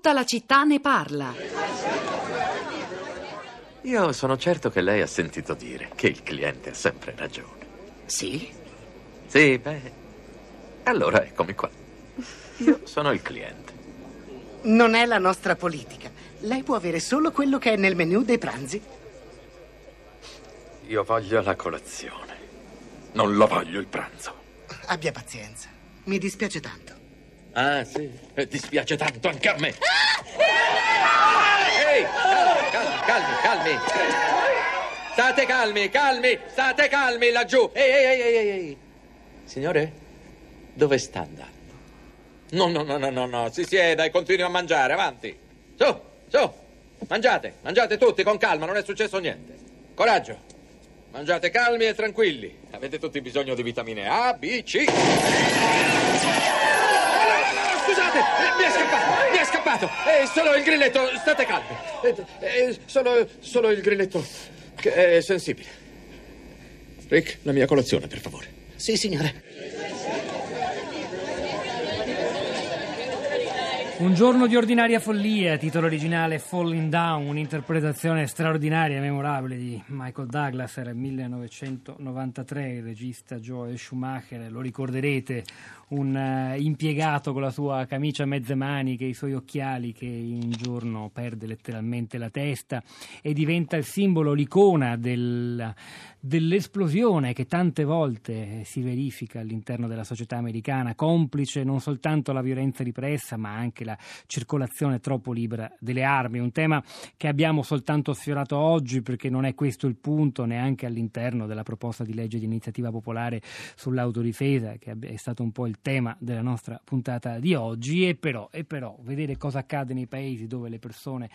Tutta la città ne parla. Io sono certo che lei ha sentito dire che il cliente ha sempre ragione. Sì? Sì, beh. Allora eccomi qua. Io sono il cliente. Non è la nostra politica. Lei può avere solo quello che è nel menù dei pranzi. Io voglio la colazione. Non lo voglio il pranzo. Abbia pazienza. Mi dispiace tanto. Ah, sì? Eh, Dispiace tanto anche a me. Ehi, calmi, calmi, calmi. State calmi, calmi, state calmi laggiù. Ehi, ehi, ehi, ehi, ehi. Signore, dove sta andando? No, no, no, no, no, no, si sieda e continui a mangiare, avanti. Su, su, mangiate, mangiate tutti con calma, non è successo niente. Coraggio. Mangiate calmi e tranquilli. Avete tutti bisogno di vitamine A, B, C. Eh, mi è scappato, mi è scappato. È solo il grilletto, state calmi. È, è solo, solo il grilletto che è sensibile. Rick, la mia colazione, per favore. Sì, signore. Un giorno di ordinaria follia, titolo originale Falling Down, un'interpretazione straordinaria e memorabile di Michael Douglas, era il 1993, il regista Joel Schumacher, lo ricorderete, un eh, impiegato con la sua camicia a mezze maniche, i suoi occhiali che un giorno perde letteralmente la testa e diventa il simbolo, l'icona del, dell'esplosione che tante volte si verifica all'interno della società americana, complice non soltanto la violenza ripressa ma anche la circolazione troppo libera delle armi, un tema che abbiamo soltanto sfiorato oggi perché non è questo il punto neanche all'interno della proposta di legge di iniziativa popolare sull'autodifesa che è stato un po' il tema della nostra puntata di oggi e però, e però vedere cosa accade nei paesi dove le persone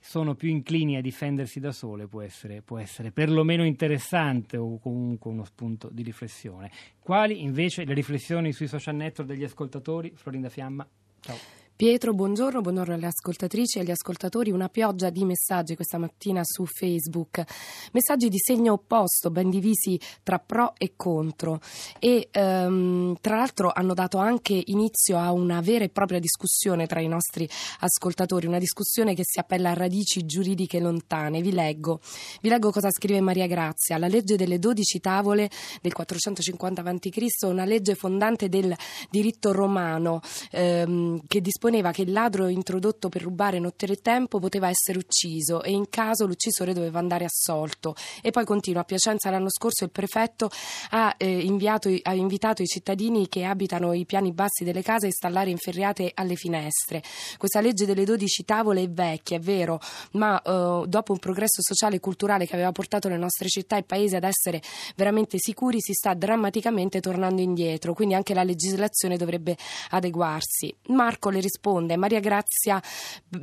sono più inclini a difendersi da sole può essere, può essere perlomeno interessante o comunque uno spunto di riflessione. Quali invece le riflessioni sui social network degli ascoltatori? Florinda Fiamma, ciao. Pietro, buongiorno, buongiorno alle ascoltatrici e agli ascoltatori. Una pioggia di messaggi questa mattina su Facebook, messaggi di segno opposto, ben divisi tra pro e contro e ehm, tra l'altro hanno dato anche inizio a una vera e propria discussione tra i nostri ascoltatori, una discussione che si appella a radici giuridiche lontane. Vi leggo, vi leggo cosa scrive Maria Grazia. La legge delle 12 tavole del 450 a.C., una legge fondante del diritto romano ehm, che dispone disponeva che il ladro introdotto per rubare notte e tempo poteva essere ucciso e in caso l'uccisore doveva andare assolto. E poi continua, a Piacenza l'anno scorso il prefetto ha, eh, inviato, ha invitato i cittadini che abitano i piani bassi delle case a installare inferriate alle finestre. Questa legge delle 12 tavole è vecchia, è vero, ma eh, dopo un progresso sociale e culturale che aveva portato le nostre città e paesi ad essere veramente sicuri, si sta drammaticamente tornando indietro, quindi anche la legislazione dovrebbe adeguarsi. Marco le risponde risponde. Maria Grazia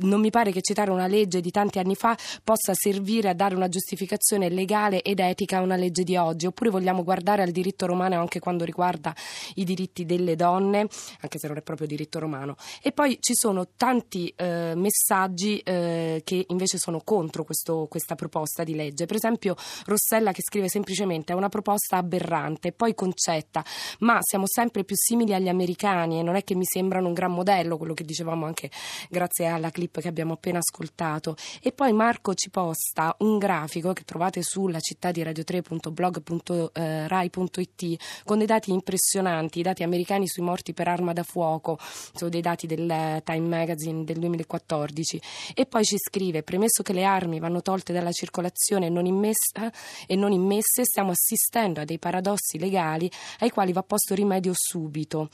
non mi pare che citare una legge di tanti anni fa possa servire a dare una giustificazione legale ed etica a una legge di oggi. Oppure vogliamo guardare al diritto romano anche quando riguarda i diritti delle donne anche se non è proprio diritto romano. E poi ci sono tanti eh, messaggi eh, che invece sono contro questo, questa proposta di legge. Per esempio Rossella che scrive semplicemente è una proposta aberrante poi concetta ma siamo sempre più simili agli americani e non è che mi sembrano un gran modello quello che dicevamo anche grazie alla clip che abbiamo appena ascoltato. E poi Marco ci posta un grafico che trovate sulla città di radio3.blog.rai.it con dei dati impressionanti, i dati americani sui morti per arma da fuoco, sono dei dati del Time Magazine del 2014. E poi ci scrive, premesso che le armi vanno tolte dalla circolazione non immessa, e non immesse, stiamo assistendo a dei paradossi legali ai quali va posto rimedio subito.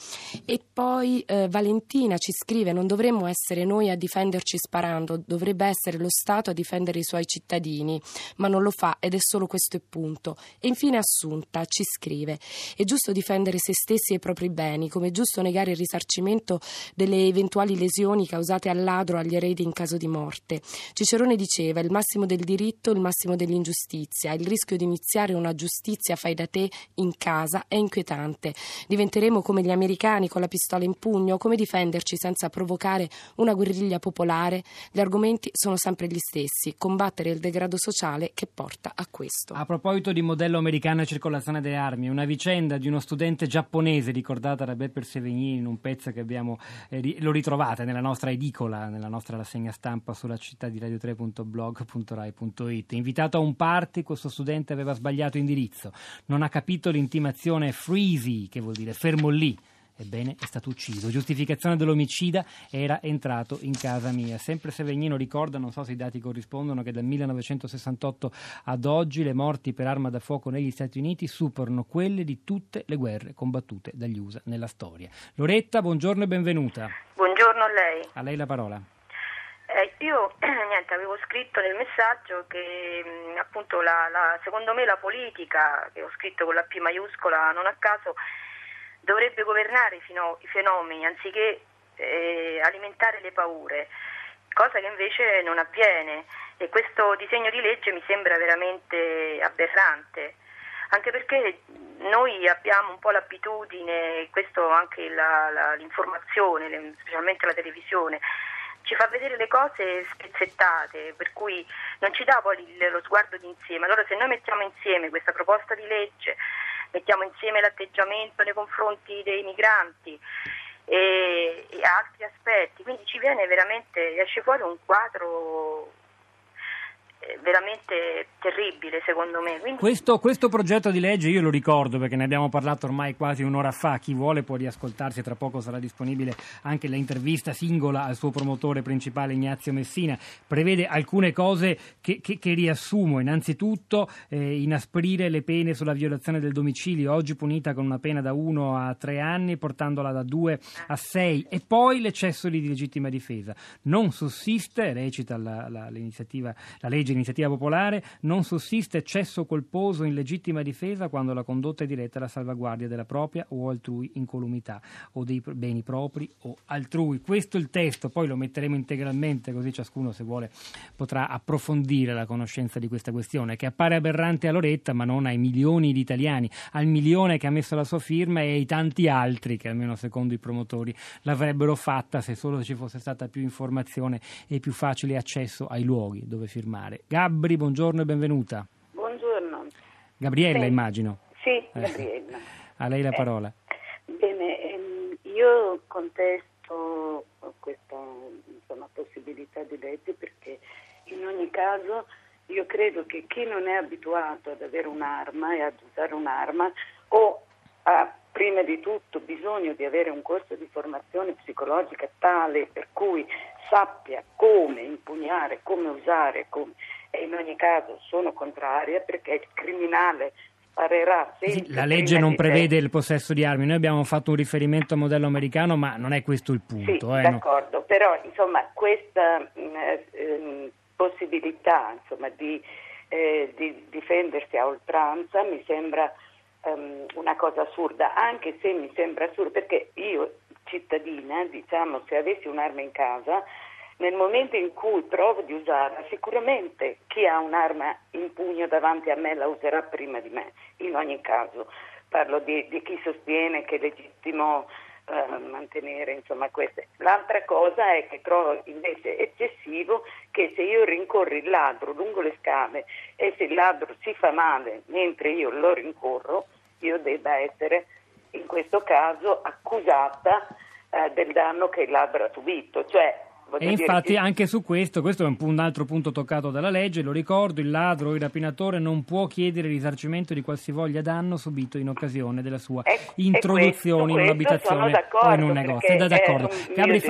E poi eh, Valentina ci scrive scrive non dovremmo essere noi a difenderci sparando, dovrebbe essere lo Stato a difendere i suoi cittadini, ma non lo fa ed è solo questo il punto. E infine Assunta ci scrive è giusto difendere se stessi e i propri beni, come è giusto negare il risarcimento delle eventuali lesioni causate al ladro o agli eredi in caso di morte. Cicerone diceva il massimo del diritto, il massimo dell'ingiustizia, il rischio di iniziare una giustizia fai da te in casa è inquietante. Diventeremo come gli americani con la pistola in pugno, come difenderci senza senza provocare una guerriglia popolare, gli argomenti sono sempre gli stessi, combattere il degrado sociale che porta a questo. A proposito di modello americano e circolazione delle armi, una vicenda di uno studente giapponese ricordata da Beppe Sevegnini in un pezzo che abbiamo, eh, lo ritrovate nella nostra edicola, nella nostra rassegna stampa sulla città di radio3.blog.rai.it. Invitato a un party, questo studente aveva sbagliato indirizzo, non ha capito l'intimazione freezy, che vuol dire fermo lì. Ebbene, è stato ucciso. Giustificazione dell'omicida era entrato in casa mia. Sempre Sevegnino ricorda, non so se i dati corrispondono, che dal 1968 ad oggi le morti per arma da fuoco negli Stati Uniti superano quelle di tutte le guerre combattute dagli USA nella storia. Loretta, buongiorno e benvenuta. Buongiorno a lei. A lei la parola. Eh, io niente, avevo scritto nel messaggio che mh, appunto la, la, secondo me la politica, che ho scritto con la P maiuscola non a caso, dovrebbe governare i fenomeni anziché eh, alimentare le paure, cosa che invece non avviene e questo disegno di legge mi sembra veramente aberrante, anche perché noi abbiamo un po' l'abitudine, questo anche la, la, l'informazione, specialmente la televisione, ci fa vedere le cose spezzettate, per cui non ci dà poi lo sguardo d'insieme. Allora se noi mettiamo insieme questa proposta di legge mettiamo insieme l'atteggiamento nei confronti dei migranti e, e altri aspetti, quindi ci viene veramente, esce fuori un quadro veramente terribile secondo me. Quindi... Questo, questo, progetto di legge io lo ricordo perché ne abbiamo parlato ormai quasi un'ora fa, chi vuole può riascoltarsi, tra poco sarà disponibile anche l'intervista singola al suo promotore principale Ignazio Messina, prevede alcune cose che, che, che riassumo, innanzitutto eh, inasprire le pene sulla violazione del domicilio, oggi punita con una pena da 1 a 3 anni portandola da 2 a 6 e poi l'eccesso di legittima difesa. Non sussiste, recita la, la, l'iniziativa, la legge legge iniziativa popolare non sussiste eccesso colposo in legittima difesa quando la condotta è diretta alla salvaguardia della propria o altrui incolumità o dei beni propri o altrui. Questo è il testo, poi lo metteremo integralmente così ciascuno se vuole potrà approfondire la conoscenza di questa questione che appare aberrante a Loretta ma non ai milioni di italiani, al milione che ha messo la sua firma e ai tanti altri che almeno secondo i promotori l'avrebbero fatta se solo ci fosse stata più informazione e più facile accesso ai luoghi dove firmare. Gabri, buongiorno e benvenuta. Buongiorno. Gabriella, sì. immagino. Sì, eh. Gabriella. A lei la eh, parola. Eh, bene, ehm, io contesto questa insomma, possibilità di legge perché in ogni caso io credo che chi non è abituato ad avere un'arma e ad usare un'arma o ha prima di tutto bisogno di avere un corso di formazione psicologica tale per cui sappia come impugnare, come usare, come... in ogni caso sono contraria perché il criminale sparerà sempre. La legge non prevede il possesso di armi, noi abbiamo fatto un riferimento al modello americano, ma non è questo il punto. Sì, eh, d'accordo, no? però insomma questa mm, eh, possibilità insomma, di, eh, di difendersi a oltranza mi sembra um, una cosa assurda, anche se mi sembra assurda perché io cittadina, diciamo, se avessi un'arma in casa, nel momento in cui provo di usarla, sicuramente chi ha un'arma in pugno davanti a me la userà prima di me, in ogni caso. Parlo di, di chi sostiene che è legittimo eh, mantenere insomma queste. L'altra cosa è che trovo invece eccessivo che se io rincorro il ladro lungo le scale e se il ladro si fa male mentre io lo rincorro, io debba essere in questo caso accusata eh, del danno che il ladro ha subito. Cioè, e infatti anche su questo, questo è un, un, altro punto toccato dalla legge, lo ricordo, il ladro o il rapinatore non può chiedere risarcimento di qualsivoglia danno subito in occasione della sua e, introduzione e questo, in un'abitazione o in un negozio. È d'accordo. Gabri,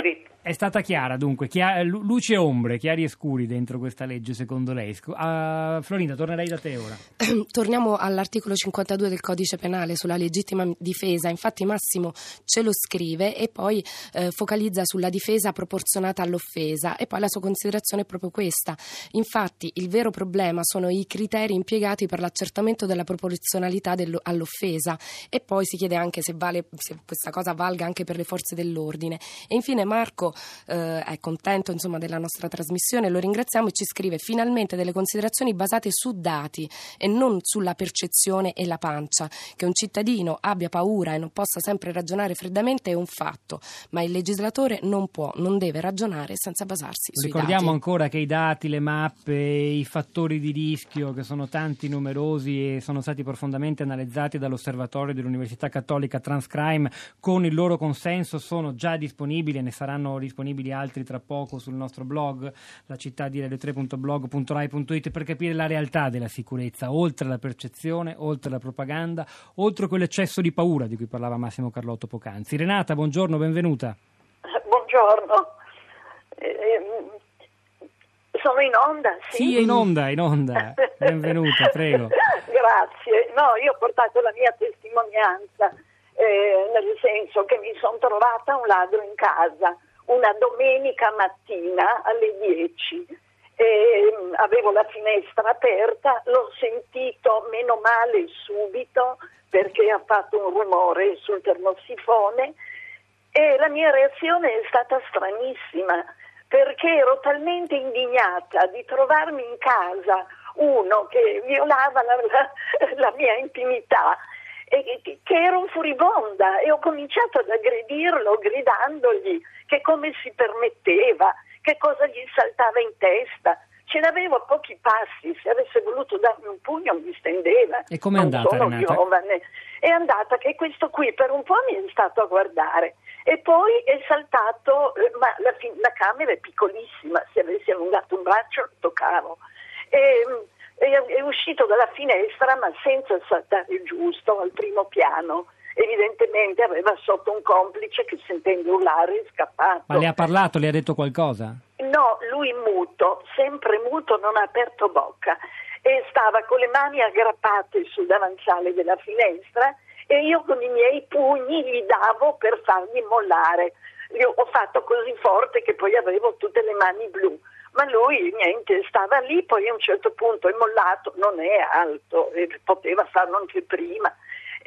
è stata chiara dunque, chia- luce e ombre, chiari e scuri dentro questa legge secondo lei. Uh, Florinda, tornerei da te ora. Torniamo all'articolo 52 del codice penale sulla legittima difesa, infatti Massimo ce lo scrive e poi eh, focalizza sulla difesa proporzionata all'offesa e poi la sua considerazione è proprio questa. Infatti il vero problema sono i criteri impiegati per l'accertamento della proporzionalità all'offesa e poi si chiede anche se, vale, se questa cosa valga anche per le forze dell'ordine. E infine Marco eh, è contento insomma, della nostra trasmissione, lo ringraziamo e ci scrive finalmente delle considerazioni basate su dati e non sulla percezione e la pancia. Che un cittadino abbia paura e non possa sempre ragionare freddamente è un fatto, ma il legislatore non può, non deve ragionare senza basarsi sui Ricordiamo dati. ancora che i dati, le mappe, i fattori di rischio, che sono tanti, numerosi e sono stati profondamente analizzati dall'Osservatorio dell'Università Cattolica Transcrime con il loro consenso, sono già disponibili e ne saranno disponibili altri tra poco sul nostro blog, la città di radio3.blog.rai.it per capire la realtà della sicurezza, oltre alla percezione, oltre alla propaganda, oltre quell'eccesso di paura di cui parlava Massimo Carlotto poc'anzi. Renata, buongiorno, benvenuta. Buongiorno. Eh, sono in onda? Sì, Sì, è in onda, in onda. Benvenuta, prego. Grazie. No, io ho portato la mia testimonianza, eh, nel senso che mi sono trovata un ladro in casa una domenica mattina alle 10. E, mm, avevo la finestra aperta, l'ho sentito meno male subito perché ha fatto un rumore sul termosifone e la mia reazione è stata stranissima perché ero talmente indignata di trovarmi in casa uno che violava la, la- la mia intimità e che, che ero furibonda e ho cominciato ad aggredirlo gridandogli che come si permetteva, che cosa gli saltava in testa. Ce l'avevo a pochi passi, se avesse voluto darmi un pugno mi stendeva. E com'è Non andata, sono Renata? giovane. È andata che questo qui per un po' mi è stato a guardare e poi è saltato, eh, ma la, la camera è piccolissima, se avessi allungato un braccio lo toccavo. E, mm, è, è uscito dalla finestra ma senza saltare giusto al primo piano. Evidentemente aveva sotto un complice che sentendo urlare è scappato. Ma le ha parlato, le ha detto qualcosa? No, lui muto, sempre muto, non ha aperto bocca e stava con le mani aggrappate sul davanzale della finestra e io con i miei pugni gli davo per fargli mollare. Gli ho fatto così forte che poi avevo tutte le mani blu. Ma lui niente, stava lì, poi a un certo punto è mollato, non è alto, poteva farlo anche prima,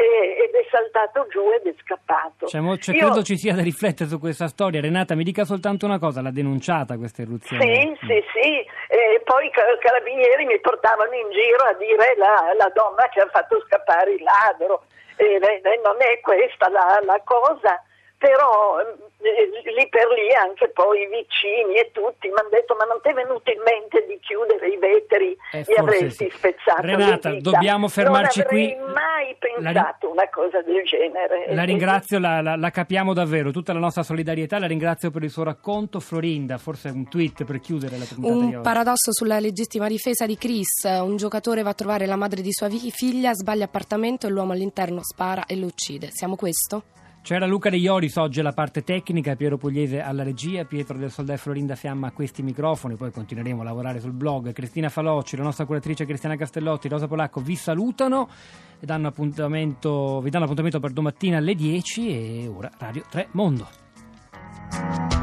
ed è saltato giù ed è scappato. Cioè, mo- cioè, Io- credo ci sia da riflettere su questa storia. Renata, mi dica soltanto una cosa, l'ha denunciata questa eruzione? Sì, sì, sì, e poi i ca- carabinieri mi portavano in giro a dire la, la donna che ha fatto scappare il ladro. E non è questa la, la cosa, però eh, lì per lì anche poi i vicini e tutti mi hanno detto ma non ti è venuto in mente di chiudere i vetri, Eh, mi forse avresti sì. spezzato Renata, dobbiamo fermarci non avrei qui. mai La ri- pensato una cosa del genere. La ringrazio, la, la- la capiamo davvero, tutta la nostra solidarietà, la ringrazio per il suo racconto. Florinda, forse un tweet per chiudere la puntata di Un oggi. paradosso sulla legittima difesa di Chris. Un giocatore va a trovare la madre di sua fi- figlia, sbaglia appartamento e l'uomo all'interno spara e lo uccide. Siamo questo? C'era Luca De Ioris oggi alla parte tecnica, Piero Pugliese alla regia, Pietro del Soldà e Florinda Fiamma a questi microfoni, poi continueremo a lavorare sul blog. Cristina Falocci, la nostra curatrice Cristiana Castellotti, Rosa Polacco vi salutano e vi danno appuntamento per domattina alle 10 e ora Radio 3 Mondo.